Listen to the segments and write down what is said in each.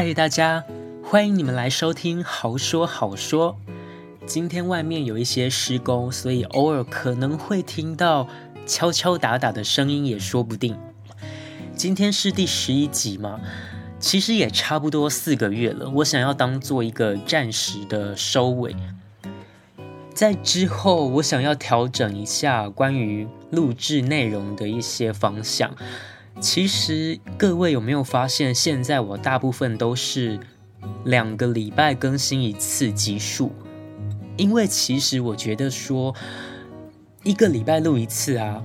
嗨，大家，欢迎你们来收听好说好说。今天外面有一些施工，所以偶尔可能会听到敲敲打打的声音，也说不定。今天是第十一集嘛，其实也差不多四个月了。我想要当做一个暂时的收尾，在之后我想要调整一下关于录制内容的一些方向。其实各位有没有发现，现在我大部分都是两个礼拜更新一次集数，因为其实我觉得说一个礼拜录一次啊，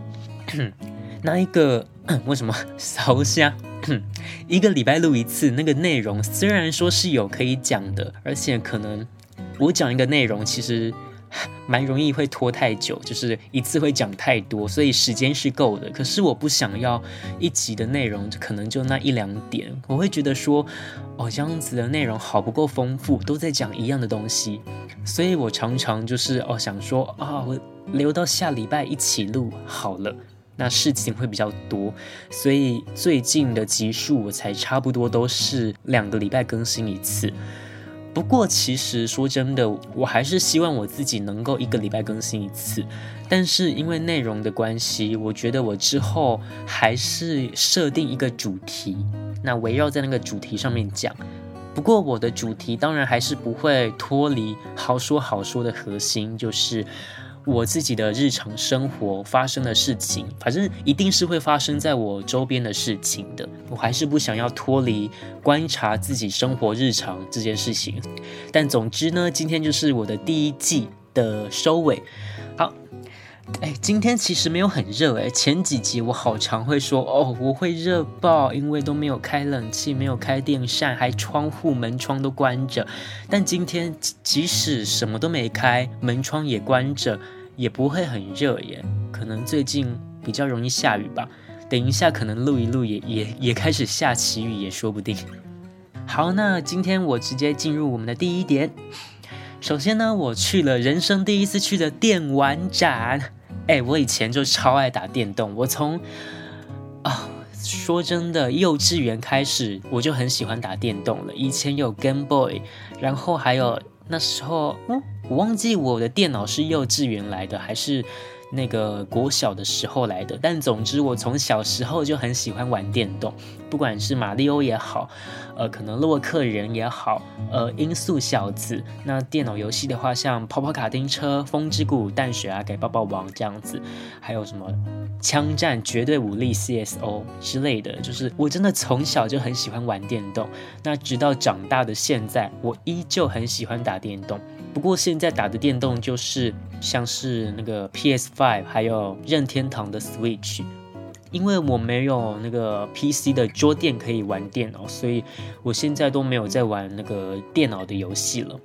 那一个为什么烧香？一个礼拜录一次，那个内容虽然说是有可以讲的，而且可能我讲一个内容，其实。蛮容易会拖太久，就是一次会讲太多，所以时间是够的。可是我不想要一集的内容可能就那一两点，我会觉得说，哦，这样子的内容好不够丰富，都在讲一样的东西，所以我常常就是哦想说啊、我留到下礼拜一起录好了，那事情会比较多，所以最近的集数我才差不多都是两个礼拜更新一次。不过，其实说真的，我还是希望我自己能够一个礼拜更新一次。但是因为内容的关系，我觉得我之后还是设定一个主题，那围绕在那个主题上面讲。不过我的主题当然还是不会脱离好说好说的核心，就是。我自己的日常生活发生的事情，反正一定是会发生在我周边的事情的。我还是不想要脱离观察自己生活日常这件事情。但总之呢，今天就是我的第一季的收尾。好，哎，今天其实没有很热哎。前几集我好常会说哦，我会热爆，因为都没有开冷气，没有开电扇，还窗户门窗都关着。但今天即使什么都没开，门窗也关着。也不会很热耶，可能最近比较容易下雨吧。等一下可能录一录也也也开始下起雨也说不定。好，那今天我直接进入我们的第一点。首先呢，我去了人生第一次去的电玩展。哎，我以前就超爱打电动，我从啊、说真的，幼稚园开始我就很喜欢打电动了。以前有 Game Boy，然后还有。那时候，嗯，我忘记我的电脑是幼稚园来的还是那个国小的时候来的。但总之，我从小时候就很喜欢玩电动，不管是马里欧也好，呃，可能洛克人也好，呃，音速小子。那电脑游戏的话，像跑跑卡丁车、风之谷、淡水啊、给抱抱王这样子，还有什么枪战、绝对武力 CSO 之类的，就是我真的从小就很喜欢玩电动。那直到长大的现在，我依旧很喜欢打电动。不过现在打的电动就是像是那个 PS5，还有任天堂的 Switch。因为我没有那个 PC 的桌垫可以玩电脑，所以我现在都没有在玩那个电脑的游戏了。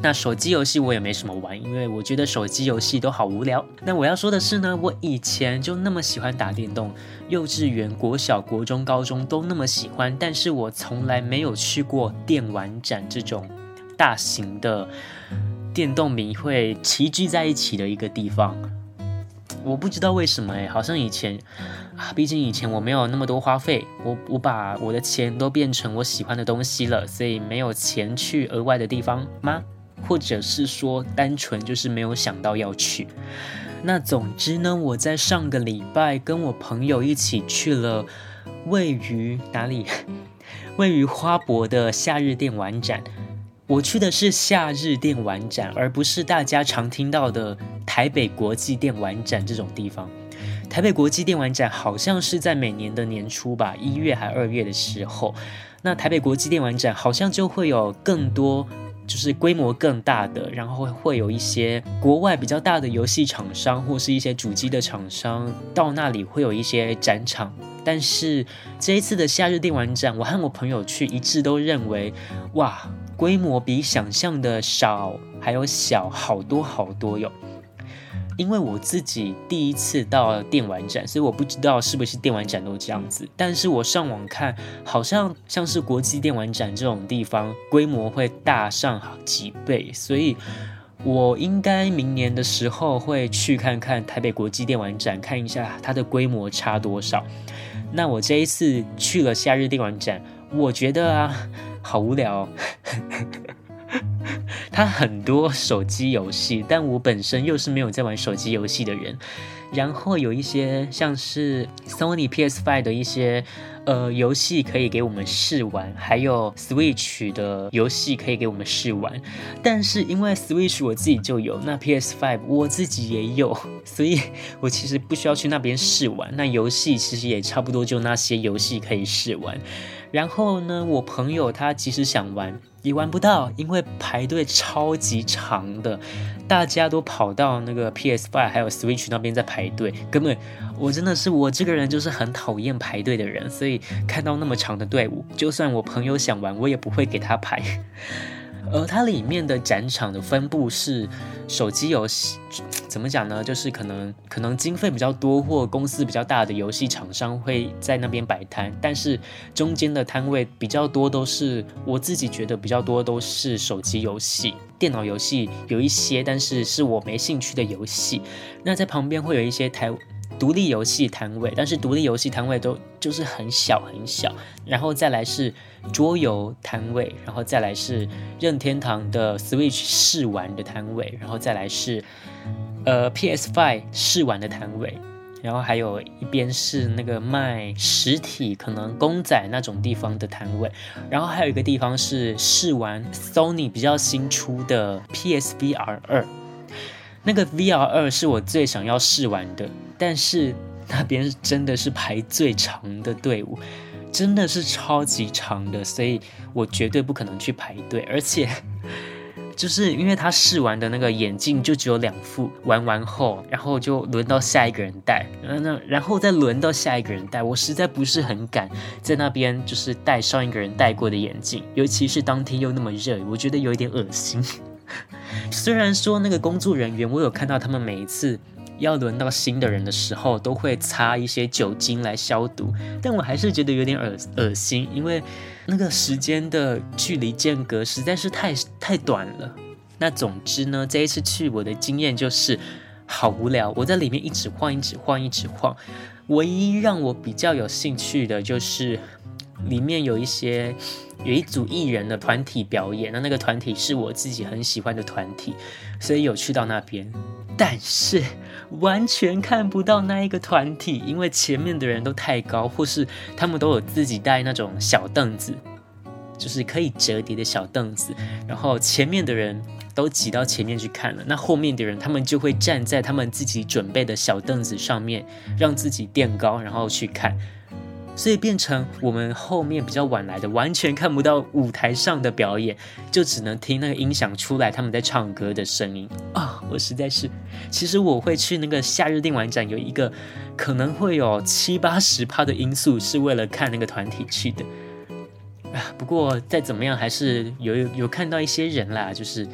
那手机游戏我也没什么玩，因为我觉得手机游戏都好无聊。那我要说的是呢，我以前就那么喜欢打电动，幼稚园、国小、国中、高中都那么喜欢，但是我从来没有去过电玩展这种大型的电动迷会齐聚在一起的一个地方。我不知道为什么哎，好像以前啊，毕竟以前我没有那么多花费，我我把我的钱都变成我喜欢的东西了，所以没有钱去额外的地方吗？或者是说单纯就是没有想到要去？那总之呢，我在上个礼拜跟我朋友一起去了位于哪里？位于花博的夏日电玩展。我去的是夏日电玩展，而不是大家常听到的台北国际电玩展这种地方。台北国际电玩展好像是在每年的年初吧，一月还二月的时候。那台北国际电玩展好像就会有更多，就是规模更大的，然后会有一些国外比较大的游戏厂商或是一些主机的厂商到那里会有一些展场。但是这一次的夏日电玩展，我和我朋友去一致都认为，哇。规模比想象的少，还有小好多好多哟。因为我自己第一次到电玩展，所以我不知道是不是电玩展都这样子。但是我上网看，好像像是国际电玩展这种地方，规模会大上好几倍。所以我应该明年的时候会去看看台北国际电玩展，看一下它的规模差多少。那我这一次去了夏日电玩展，我觉得啊。好无聊。他很多手机游戏，但我本身又是没有在玩手机游戏的人。然后有一些像是 Sony PS5 的一些呃游戏可以给我们试玩，还有 Switch 的游戏可以给我们试玩。但是因为 Switch 我自己就有，那 PS5 我自己也有，所以我其实不需要去那边试玩。那游戏其实也差不多就那些游戏可以试玩。然后呢，我朋友他其实想玩，也玩不到，因为排队超级长的，大家都跑到那个 PS5 还有 Switch 那边在排队，根本我真的是我这个人就是很讨厌排队的人，所以看到那么长的队伍，就算我朋友想玩，我也不会给他排。而它里面的展场的分布是手机游戏，怎么讲呢？就是可能可能经费比较多或公司比较大的游戏厂商会在那边摆摊，但是中间的摊位比较多都是我自己觉得比较多都是手机游戏、电脑游戏有一些，但是是我没兴趣的游戏。那在旁边会有一些台。独立游戏摊位，但是独立游戏摊位都就是很小很小，然后再来是桌游摊位，然后再来是任天堂的 Switch 试玩的摊位，然后再来是呃 PS5 试玩的摊位，然后还有一边是那个卖实体可能公仔那种地方的摊位，然后还有一个地方是试玩 Sony 比较新出的 PSVR 二。那个 VR 二是我最想要试玩的，但是那边真的是排最长的队伍，真的是超级长的，所以我绝对不可能去排队。而且，就是因为他试玩的那个眼镜就只有两副，玩完后，然后就轮到下一个人戴，然后然后再轮到下一个人戴，我实在不是很敢在那边就是戴上一个人戴过的眼镜，尤其是当天又那么热，我觉得有一点恶心。虽然说那个工作人员，我有看到他们每一次要轮到新的人的时候，都会擦一些酒精来消毒，但我还是觉得有点恶恶心，因为那个时间的距离间隔实在是太太短了。那总之呢，这一次去我的经验就是好无聊，我在里面一直晃，一直晃，一直晃。唯一让我比较有兴趣的就是里面有一些。有一组艺人的团体表演，那那个团体是我自己很喜欢的团体，所以有去到那边，但是完全看不到那一个团体，因为前面的人都太高，或是他们都有自己带那种小凳子，就是可以折叠的小凳子，然后前面的人都挤到前面去看了，那后面的人他们就会站在他们自己准备的小凳子上面，让自己垫高，然后去看。所以变成我们后面比较晚来的，完全看不到舞台上的表演，就只能听那个音响出来他们在唱歌的声音啊！我实在是，其实我会去那个夏日电玩展，有一个可能会有七八十趴的因素是为了看那个团体去的啊。不过再怎么样，还是有有看到一些人啦，就是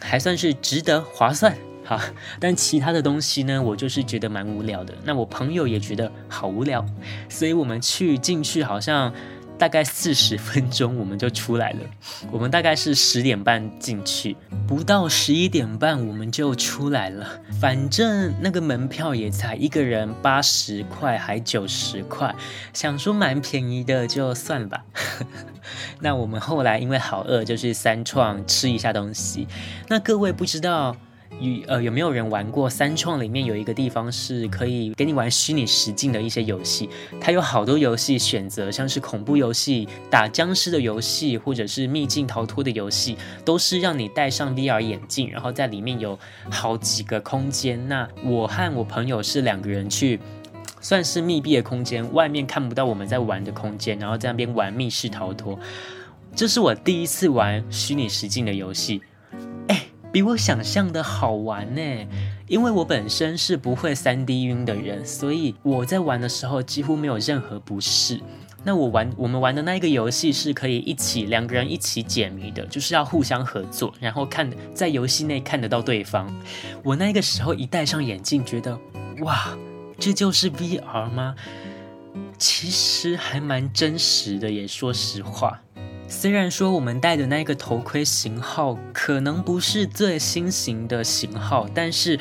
还算是值得划算。好，但其他的东西呢，我就是觉得蛮无聊的。那我朋友也觉得好无聊，所以我们去进去好像大概四十分钟我们就出来了。我们大概是十点半进去，不到十一点半我们就出来了。反正那个门票也才一个人八十块还九十块，想说蛮便宜的就算吧。那我们后来因为好饿，就去三创吃一下东西。那各位不知道。有呃，有没有人玩过三创？里面有一个地方是可以给你玩虚拟实境的一些游戏，它有好多游戏选择，像是恐怖游戏、打僵尸的游戏，或者是秘境逃脱的游戏，都是让你戴上 VR 眼镜，然后在里面有好几个空间。那我和我朋友是两个人去，算是密闭的空间，外面看不到我们在玩的空间，然后在那边玩密室逃脱。这是我第一次玩虚拟实境的游戏。比我想象的好玩呢，因为我本身是不会 3D 晕的人，所以我在玩的时候几乎没有任何不适。那我玩我们玩的那一个游戏是可以一起两个人一起解谜的，就是要互相合作，然后看在游戏内看得到对方。我那个时候一戴上眼镜，觉得哇，这就是 VR 吗？其实还蛮真实的，也说实话。虽然说我们戴的那个头盔型号可能不是最新型的型号，但是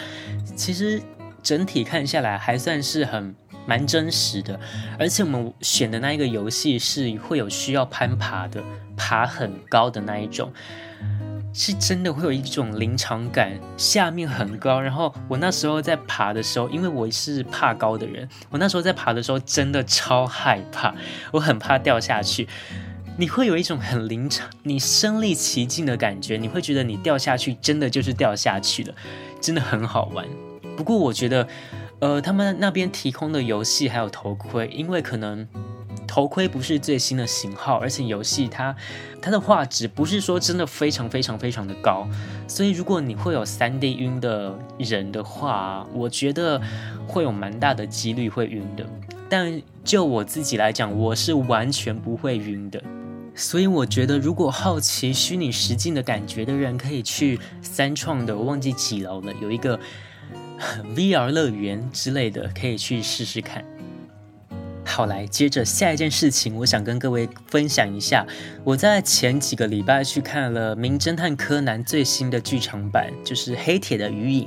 其实整体看下来还算是很蛮真实的。而且我们选的那一个游戏是会有需要攀爬的，爬很高的那一种。是真的会有一种临场感，下面很高。然后我那时候在爬的时候，因为我是怕高的人，我那时候在爬的时候真的超害怕，我很怕掉下去。你会有一种很临场，你身临其境的感觉，你会觉得你掉下去真的就是掉下去了，真的很好玩。不过我觉得，呃，他们那边提供的游戏还有头盔，因为可能。头盔不是最新的型号，而且游戏它它的画质不是说真的非常非常非常的高，所以如果你会有三 D 晕的人的话，我觉得会有蛮大的几率会晕的。但就我自己来讲，我是完全不会晕的。所以我觉得，如果好奇虚拟实境的感觉的人，可以去三创的，我忘记几楼了，有一个 VR 乐园之类的，可以去试试看。好，来接着下一件事情，我想跟各位分享一下。我在前几个礼拜去看了《名侦探柯南》最新的剧场版，就是《黑铁的鱼影》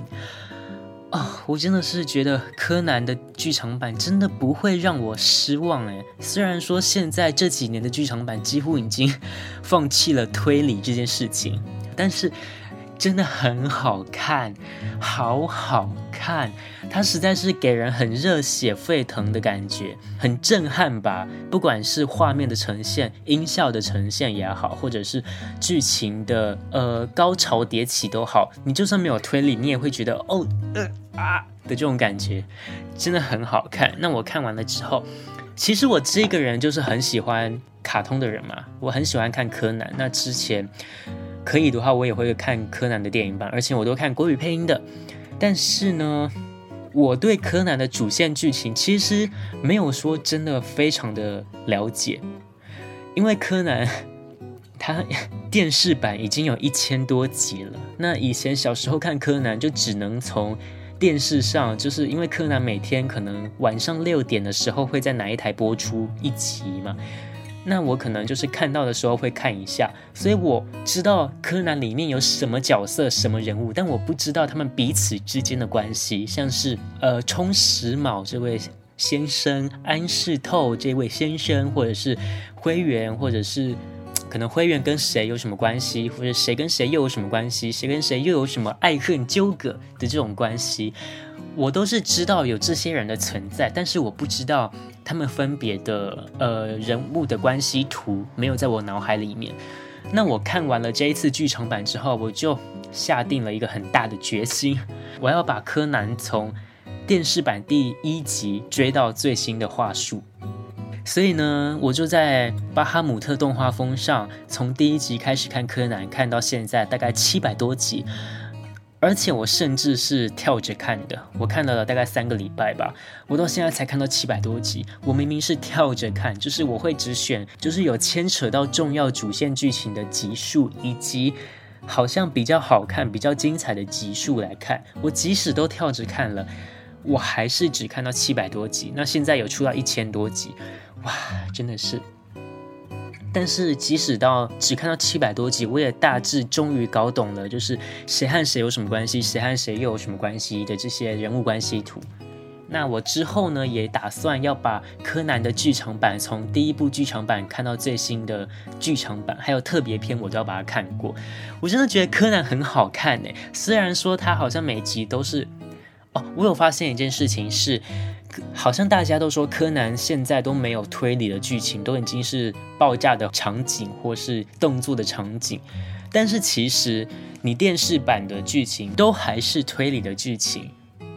啊，我真的是觉得柯南的剧场版真的不会让我失望诶。虽然说现在这几年的剧场版几乎已经放弃了推理这件事情，但是。真的很好看，好好看，它实在是给人很热血沸腾的感觉，很震撼吧。不管是画面的呈现、音效的呈现也好，或者是剧情的呃高潮迭起都好，你就算没有推理，你也会觉得哦呃啊的这种感觉，真的很好看。那我看完了之后，其实我这个人就是很喜欢卡通的人嘛，我很喜欢看柯南。那之前。可以的话，我也会看柯南的电影版，而且我都看国语配音的。但是呢，我对柯南的主线剧情其实没有说真的非常的了解，因为柯南 他 电视版已经有一千多集了。那以前小时候看柯南，就只能从电视上，就是因为柯南每天可能晚上六点的时候会在哪一台播出一集嘛。那我可能就是看到的时候会看一下，所以我知道柯南里面有什么角色、什么人物，但我不知道他们彼此之间的关系，像是呃充实卯这位先生、安室透这位先生，或者是灰原，或者是可能灰原跟谁有什么关系，或者谁跟谁又有什么关系，谁跟谁又有什么爱恨纠葛的这种关系。我都是知道有这些人的存在，但是我不知道他们分别的呃人物的关系图没有在我脑海里面。那我看完了这一次剧场版之后，我就下定了一个很大的决心，我要把柯南从电视版第一集追到最新的话术。所以呢，我就在巴哈姆特动画风上从第一集开始看柯南，看到现在大概七百多集。而且我甚至是跳着看的，我看到了大概三个礼拜吧，我到现在才看到七百多集。我明明是跳着看，就是我会只选就是有牵扯到重要主线剧情的集数，以及好像比较好看、比较精彩的集数来看。我即使都跳着看了，我还是只看到七百多集。那现在有出到一千多集，哇，真的是。但是即使到只看到七百多集，我也大致终于搞懂了，就是谁和谁有什么关系，谁和谁又有什么关系的这些人物关系图。那我之后呢，也打算要把柯南的剧场版从第一部剧场版看到最新的剧场版，还有特别篇，我都要把它看过。我真的觉得柯南很好看诶，虽然说它好像每集都是……哦，我有发现一件事情是。好像大家都说柯南现在都没有推理的剧情，都已经是爆炸的场景或是动作的场景，但是其实你电视版的剧情都还是推理的剧情。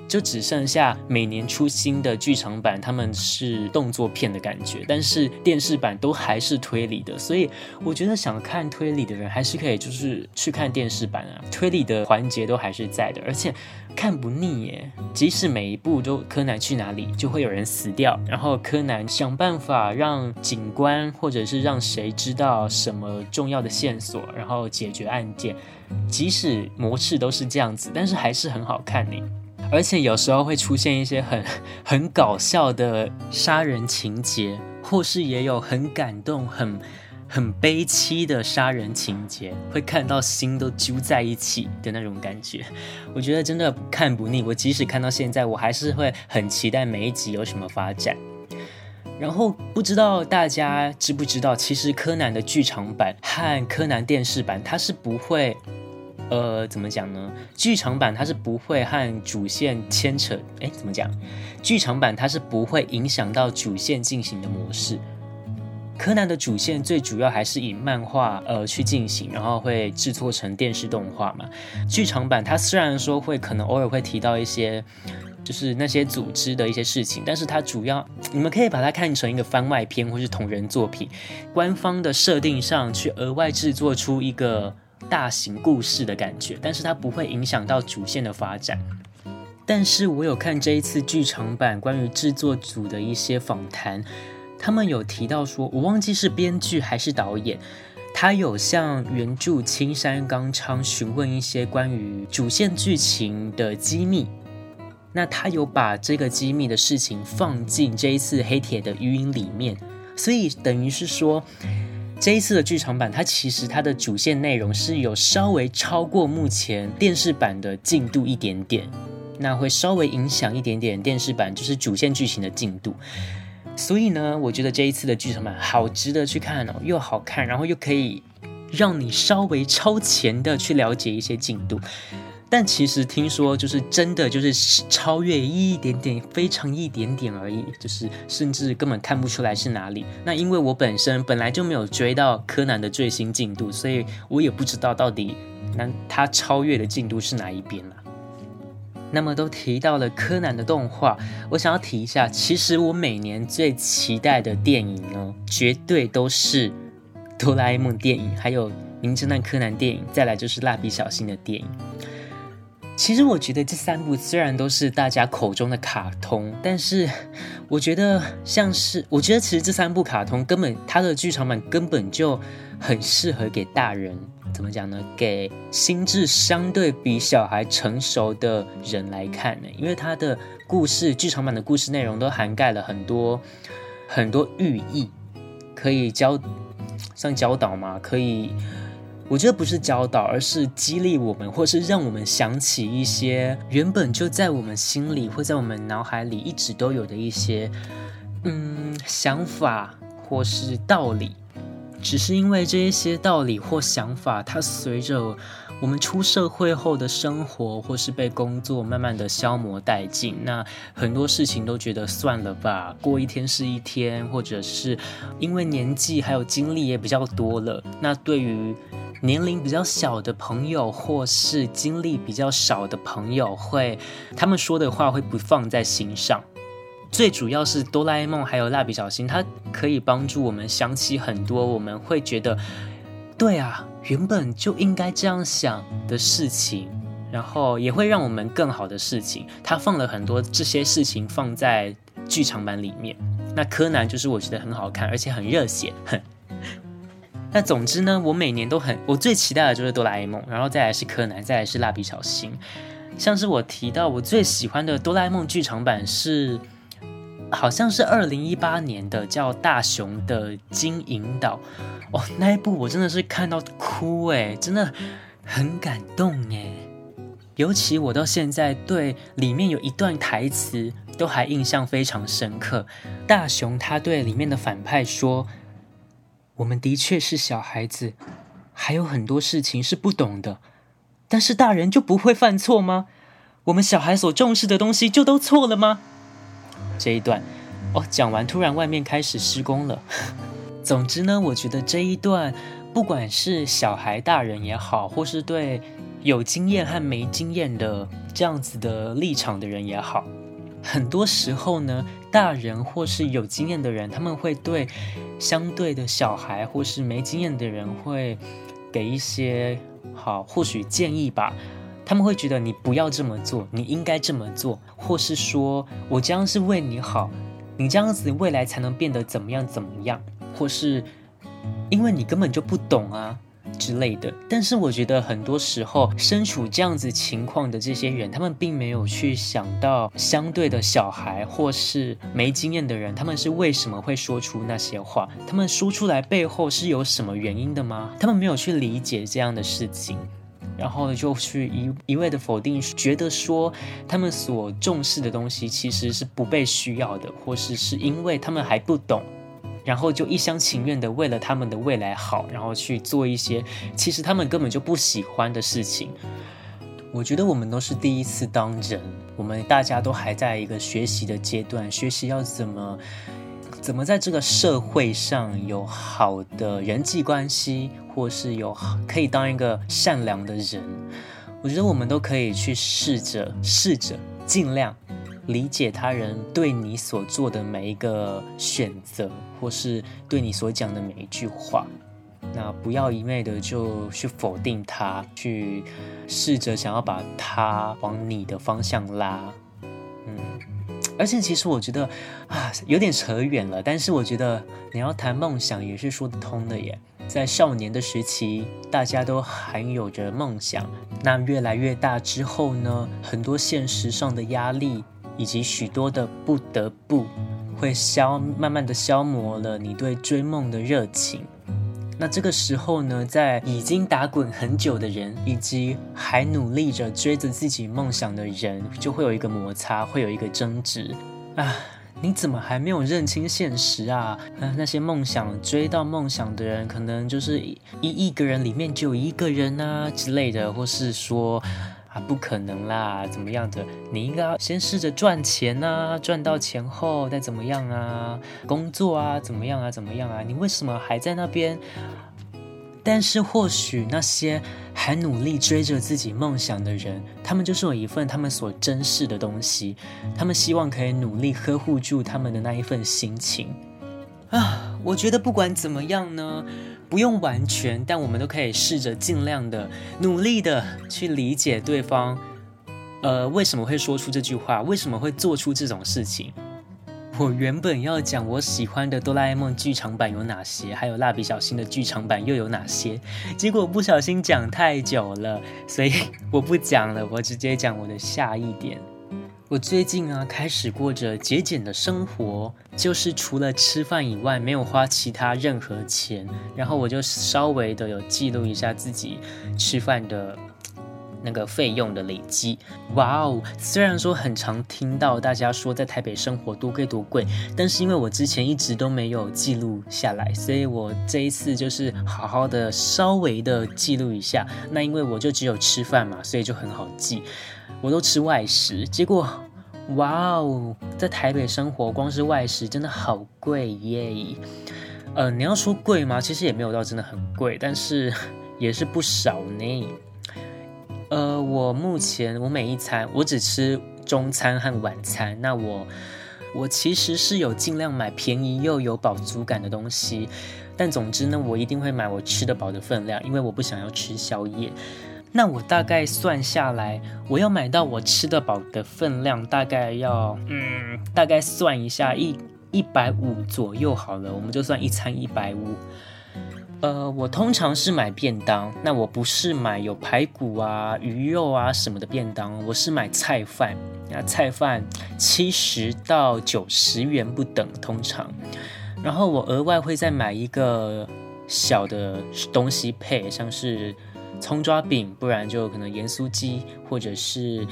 就只剩下每年出新的剧场版，他们是动作片的感觉，但是电视版都还是推理的，所以我觉得想看推理的人还是可以，就是去看电视版啊，推理的环节都还是在的，而且看不腻耶。即使每一部都柯南去哪里就会有人死掉，然后柯南想办法让警官或者是让谁知道什么重要的线索，然后解决案件，即使模式都是这样子，但是还是很好看呢。而且有时候会出现一些很 很搞笑的杀人情节，或是也有很感动、很很悲凄的杀人情节，会看到心都揪在一起的那种感觉。我觉得真的看不腻。我即使看到现在，我还是会很期待每一集有什么发展。然后不知道大家知不知道，其实柯南的剧场版和柯南电视版它是不会，呃，怎么讲呢？剧场版它是不会和主线牵扯，哎，怎么讲？剧场版它是不会影响到主线进行的模式。柯南的主线最主要还是以漫画呃去进行，然后会制作成电视动画嘛。剧场版它虽然说会可能偶尔会提到一些。就是那些组织的一些事情，但是它主要你们可以把它看成一个番外篇或是同人作品，官方的设定上去额外制作出一个大型故事的感觉，但是它不会影响到主线的发展。但是我有看这一次剧场版关于制作组的一些访谈，他们有提到说，我忘记是编剧还是导演，他有向原著青山刚昌询问一些关于主线剧情的机密。那他有把这个机密的事情放进这一次黑铁的语音里面，所以等于是说，这一次的剧场版它其实它的主线内容是有稍微超过目前电视版的进度一点点，那会稍微影响一点点电视版就是主线剧情的进度。所以呢，我觉得这一次的剧场版好值得去看哦，又好看，然后又可以让你稍微超前的去了解一些进度。但其实听说，就是真的，就是超越一点点，非常一点点而已，就是甚至根本看不出来是哪里。那因为我本身本来就没有追到柯南的最新进度，所以我也不知道到底那他超越的进度是哪一边了。那么都提到了柯南的动画，我想要提一下，其实我每年最期待的电影呢，绝对都是哆啦 A 梦电影，还有名侦探柯南电影，再来就是蜡笔小新的电影。其实我觉得这三部虽然都是大家口中的卡通，但是我觉得像是，我觉得其实这三部卡通根本它的剧场版根本就很适合给大人，怎么讲呢？给心智相对比小孩成熟的人来看呢，因为它的故事剧场版的故事内容都涵盖了很多很多寓意，可以教，像教导嘛，可以。我觉得不是教导，而是激励我们，或是让我们想起一些原本就在我们心里或在我们脑海里一直都有的一些，嗯，想法或是道理。只是因为这一些道理或想法，它随着我们出社会后的生活或是被工作慢慢的消磨殆尽，那很多事情都觉得算了吧，过一天是一天，或者是因为年纪还有经历也比较多了，那对于年龄比较小的朋友，或是经历比较少的朋友，会他们说的话会不放在心上。最主要是哆啦 A 梦还有蜡笔小新，它可以帮助我们想起很多我们会觉得，对啊，原本就应该这样想的事情，然后也会让我们更好的事情。他放了很多这些事情放在剧场版里面。那柯南就是我觉得很好看，而且很热血。哼。那总之呢，我每年都很，我最期待的就是哆啦 A 梦，然后再来是柯南，再来是蜡笔小新。像是我提到我最喜欢的哆啦 A 梦剧场版是，好像是二零一八年的叫大雄的金银岛哦，那一部我真的是看到哭诶，真的很感动诶。尤其我到现在对里面有一段台词都还印象非常深刻，大雄他对里面的反派说。我们的确是小孩子，还有很多事情是不懂的。但是大人就不会犯错吗？我们小孩所重视的东西就都错了吗？这一段哦，讲完突然外面开始施工了。总之呢，我觉得这一段不管是小孩、大人也好，或是对有经验和没经验的这样子的立场的人也好。很多时候呢，大人或是有经验的人，他们会对相对的小孩或是没经验的人，会给一些好或许建议吧。他们会觉得你不要这么做，你应该这么做，或是说我这样是为你好，你这样子未来才能变得怎么样怎么样，或是因为你根本就不懂啊，之类的。但是我觉得很多时候身处这样子情况的这些人，他们并没有去想到相对的小孩或是没经验的人，他们是为什么会说出那些话？他们说出来背后是有什么原因的吗？他们没有去理解这样的事情。然后就去一一味的否定，觉得说他们所重视的东西其实是不被需要的，或是是因为他们还不懂，然后就一厢情愿的为了他们的未来好，然后去做一些其实他们根本就不喜欢的事情。我觉得我们都是第一次当人，我们大家都还在一个学习的阶段，学习要怎么。怎么在这个社会上有好的人际关系，或是有可以当一个善良的人？我觉得我们都可以去试着、试着尽量理解他人对你所做的每一个选择，或是对你所讲的每一句话。那不要一味的就去否定他，去试着想要把他往你的方向拉。嗯而且其实我觉得啊，有点扯远了。但是我觉得你要谈梦想也是说得通的耶。在少年的时期，大家都还有着梦想。那越来越大之后呢，很多现实上的压力以及许多的不得不，会消慢慢的消磨了你对追梦的热情。那这个时候呢，在已经打滚很久的人，以及还努力着追着自己梦想的人，就会有一个摩擦，会有一个争执啊！你怎么还没有认清现实啊？啊，那些梦想追到梦想的人，可能就是一亿个人里面就有一个人啊之类的，或是说。啊，不可能啦！怎么样的？你应该要先试着赚钱啊，赚到钱后再怎么样啊？工作啊，怎么样啊？怎么样啊？你为什么还在那边？但是或许那些还努力追着自己梦想的人，他们就是有一份他们所珍视的东西，他们希望可以努力呵护住他们的那一份心情啊！我觉得不管怎么样呢。不用完全，但我们都可以试着尽量的努力的去理解对方，呃，为什么会说出这句话，为什么会做出这种事情。我原本要讲我喜欢的哆啦 A 梦剧场版有哪些，还有蜡笔小新的剧场版又有哪些，结果不小心讲太久了，所以我不讲了，我直接讲我的下一点。我最近啊，开始过着节俭的生活，就是除了吃饭以外，没有花其他任何钱。然后我就稍微的有记录一下自己吃饭的那个费用的累积。哇哦！虽然说很常听到大家说在台北生活多贵多贵，但是因为我之前一直都没有记录下来，所以我这一次就是好好的稍微的记录一下。那因为我就只有吃饭嘛，所以就很好记。我都吃外食，结果，哇哦，在台北生活，光是外食真的好贵耶！呃，你要说贵吗？其实也没有到真的很贵，但是 也是不少呢。呃，我目前我每一餐我只吃中餐和晚餐，那我我其实是有尽量买便宜又有饱足感的东西，但总之呢，我一定会买我吃得饱的分量，因为我不想要吃宵夜。那我大概算下来，我要买到我吃得饱的分量，大概要，嗯，大概算一下一一百五左右好了，我们就算一餐一百五。呃，我通常是买便当，那我不是买有排骨啊、鱼肉啊什么的便当，我是买菜饭，那菜饭七十到九十元不等，通常。然后我额外会再买一个小的东西配，像是。葱抓饼，不然就可能盐酥鸡，或者是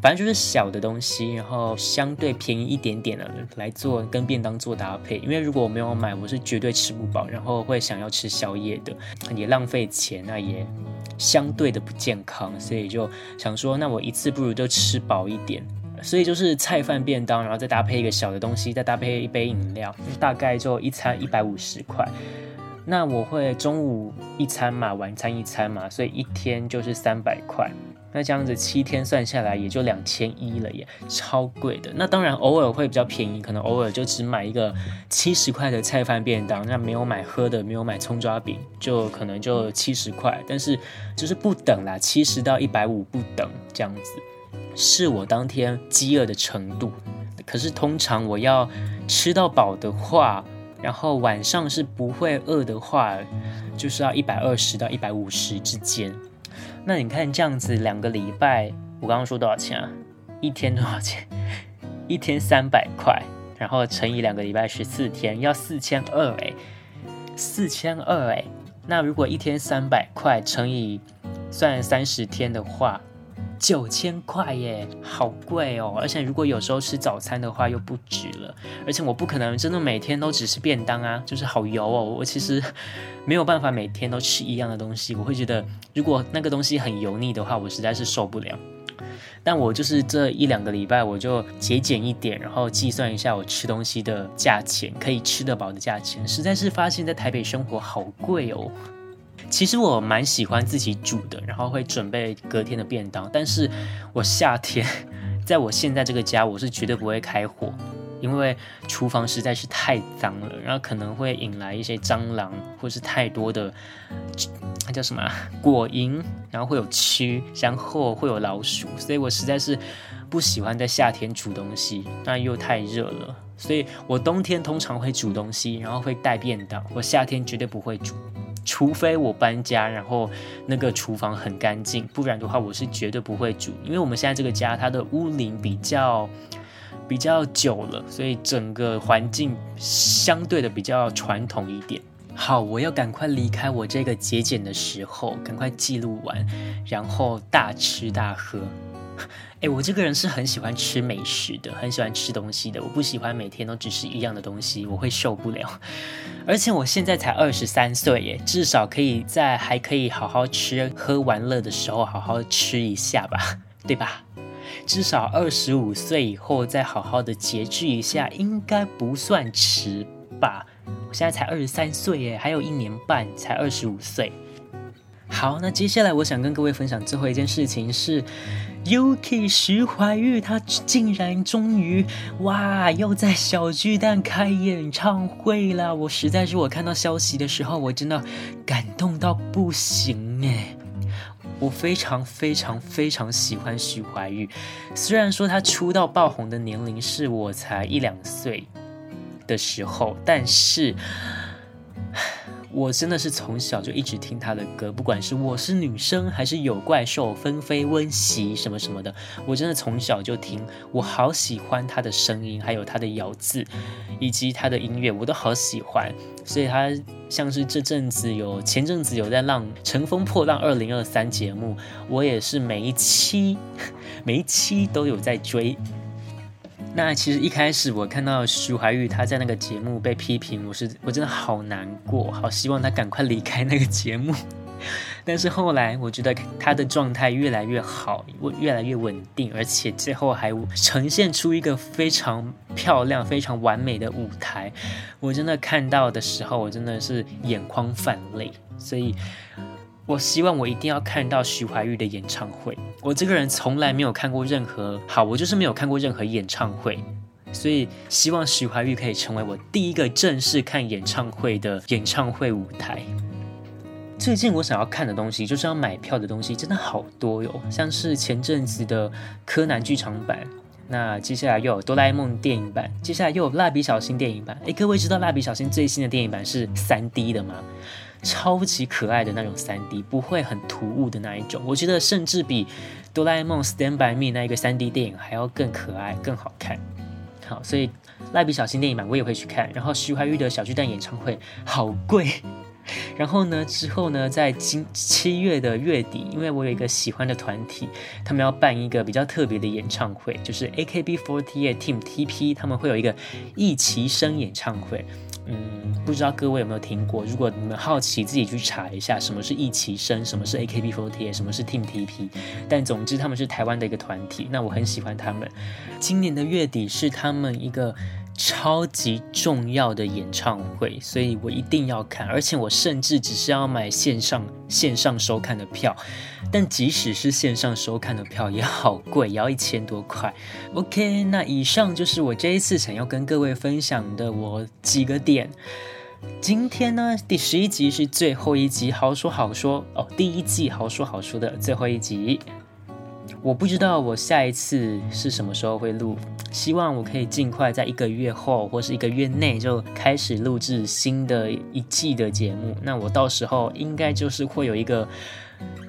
反正就是小的东西，然后相对便宜一点点的来做跟便当做搭配。因为如果我没有买，我是绝对吃不饱，然后会想要吃宵夜的，也浪费钱，那也相对的不健康，所以就想说，那我一次不如就吃饱一点，所以就是菜饭便当，然后再搭配一个小的东西，再搭配一杯饮料，大概就一餐一百五十块。那我会中午一餐嘛，晚餐一餐嘛，所以一天就是三百块。那这样子七天算下来也就两千一了耶，超贵的。那当然偶尔会比较便宜，可能偶尔就只买一个七十块的菜饭便当，那没有买喝的，没有买葱抓饼，就可能就七十块。但是就是不等啦，七十到一百五不等这样子，是我当天饥饿的程度。可是通常我要吃到饱的话。然后晚上是不会饿的话，就是要一百二十到一百五十之间。那你看这样子两个礼拜，我刚刚说多少钱啊？一天多少钱？一天三百块，然后乘以两个礼拜十四天，要四千二哎，四千二哎。那如果一天三百块乘以算三十天的话，九千块耶，好贵哦！而且如果有时候吃早餐的话又不止了，而且我不可能真的每天都只吃便当啊，就是好油哦。我其实没有办法每天都吃一样的东西，我会觉得如果那个东西很油腻的话，我实在是受不了。但我就是这一两个礼拜我就节俭一点，然后计算一下我吃东西的价钱，可以吃得饱的价钱，实在是发现在台北生活好贵哦。其实我蛮喜欢自己煮的，然后会准备隔天的便当。但是我夏天 在我现在这个家，我是绝对不会开火，因为厨房实在是太脏了，然后可能会引来一些蟑螂，或是太多的那叫什么果蝇，然后会有蛆，然后会有老鼠，所以我实在是不喜欢在夏天煮东西，那又太热了，所以我冬天通常会煮东西，然后会带便当。我夏天绝对不会煮。除非我搬家，然后那个厨房很干净，不然的话我是绝对不会煮。因为我们现在这个家，它的屋龄比较比较久了，所以整个环境相对的比较传统一点。好，我要赶快离开我这个节俭的时候，赶快记录完，然后大吃大喝。哎，我这个人是很喜欢吃美食的，很喜欢吃东西的。我不喜欢每天都只吃一样的东西，我会受不了。而且我现在才二十三岁耶，至少可以在还可以好好吃喝玩乐的时候好好吃一下吧，对吧？至少二十五岁以后再好好的节制一下，应该不算迟吧？我现在才二十三岁耶，还有一年半才二十五岁。好，那接下来我想跟各位分享最后一件事情是。Yuki 徐怀钰，他竟然终于哇，又在小巨蛋开演唱会了！我实在是我看到消息的时候，我真的感动到不行哎！我非常非常非常喜欢徐怀钰，虽然说他出道爆红的年龄是我才一两岁的时候，但是。我真的是从小就一直听他的歌，不管是我是女生还是有怪兽、纷飞温习什么什么的，我真的从小就听，我好喜欢他的声音，还有他的咬字，以及他的音乐，我都好喜欢。所以他像是这阵子有前阵子有在浪《乘风破浪二零二三》节目，我也是每一期 每一期都有在追。那其实一开始我看到徐怀钰他在那个节目被批评，我是我真的好难过，好希望他赶快离开那个节目。但是后来我觉得他的状态越来越好，越来越稳定，而且最后还呈现出一个非常漂亮、非常完美的舞台。我真的看到的时候，我真的是眼眶泛泪，所以。我希望我一定要看到徐怀钰的演唱会。我这个人从来没有看过任何，好，我就是没有看过任何演唱会，所以希望徐怀钰可以成为我第一个正式看演唱会的演唱会舞台。最近我想要看的东西，就是要买票的东西，真的好多哟，像是前阵子的柯南剧场版，那接下来又有哆啦 A 梦电影版，接下来又有蜡笔小新电影版。诶，各位知道蜡笔小新最新的电影版是 3D 的吗？超级可爱的那种 3D，不会很突兀的那一种。我觉得甚至比哆啦 A 梦 Stand by Me 那一个 3D 电影还要更可爱、更好看。好，所以蜡笔小新电影版我也会去看。然后徐怀钰的小巨蛋演唱会好贵。然后呢，之后呢，在今七月的月底，因为我有一个喜欢的团体，他们要办一个比较特别的演唱会，就是 AKB48 Team TP，他们会有一个一期生演唱会。嗯，不知道各位有没有听过？如果你们好奇，自己去查一下什么是一期生，什么是 AKB48，什么是 Team TP。但总之，他们是台湾的一个团体，那我很喜欢他们。今年的月底是他们一个。超级重要的演唱会，所以我一定要看，而且我甚至只是要买线上线上收看的票，但即使是线上收看的票也好贵，也要一千多块。OK，那以上就是我这一次想要跟各位分享的我几个点。今天呢，第十一集是最后一集，好说好说哦，第一季好说好说的最后一集。我不知道我下一次是什么时候会录，希望我可以尽快在一个月后或是一个月内就开始录制新的一季的节目。那我到时候应该就是会有一个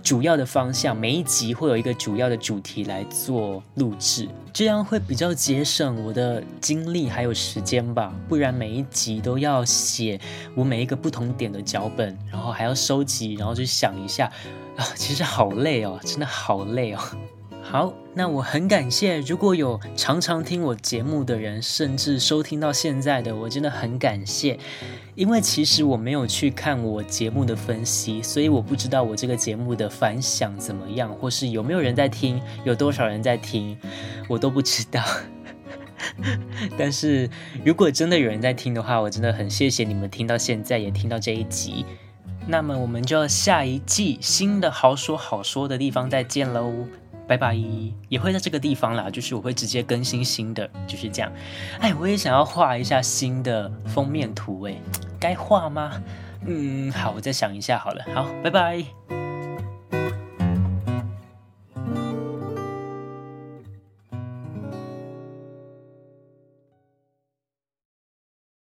主要的方向，每一集会有一个主要的主题来做录制，这样会比较节省我的精力还有时间吧。不然每一集都要写我每一个不同点的脚本，然后还要收集，然后去想一下啊，其实好累哦，真的好累哦。好，那我很感谢，如果有常常听我节目的人，甚至收听到现在的，我真的很感谢。因为其实我没有去看我节目的分析，所以我不知道我这个节目的反响怎么样，或是有没有人在听，有多少人在听，我都不知道。但是如果真的有人在听的话，我真的很谢谢你们听到现在，也听到这一集。那么我们就下一季新的好说好说的地方再见喽。拜拜，也会在这个地方啦，就是我会直接更新新的，就是这样。哎，我也想要画一下新的封面图，哎，该画吗？嗯，好，我再想一下好了。好，拜拜。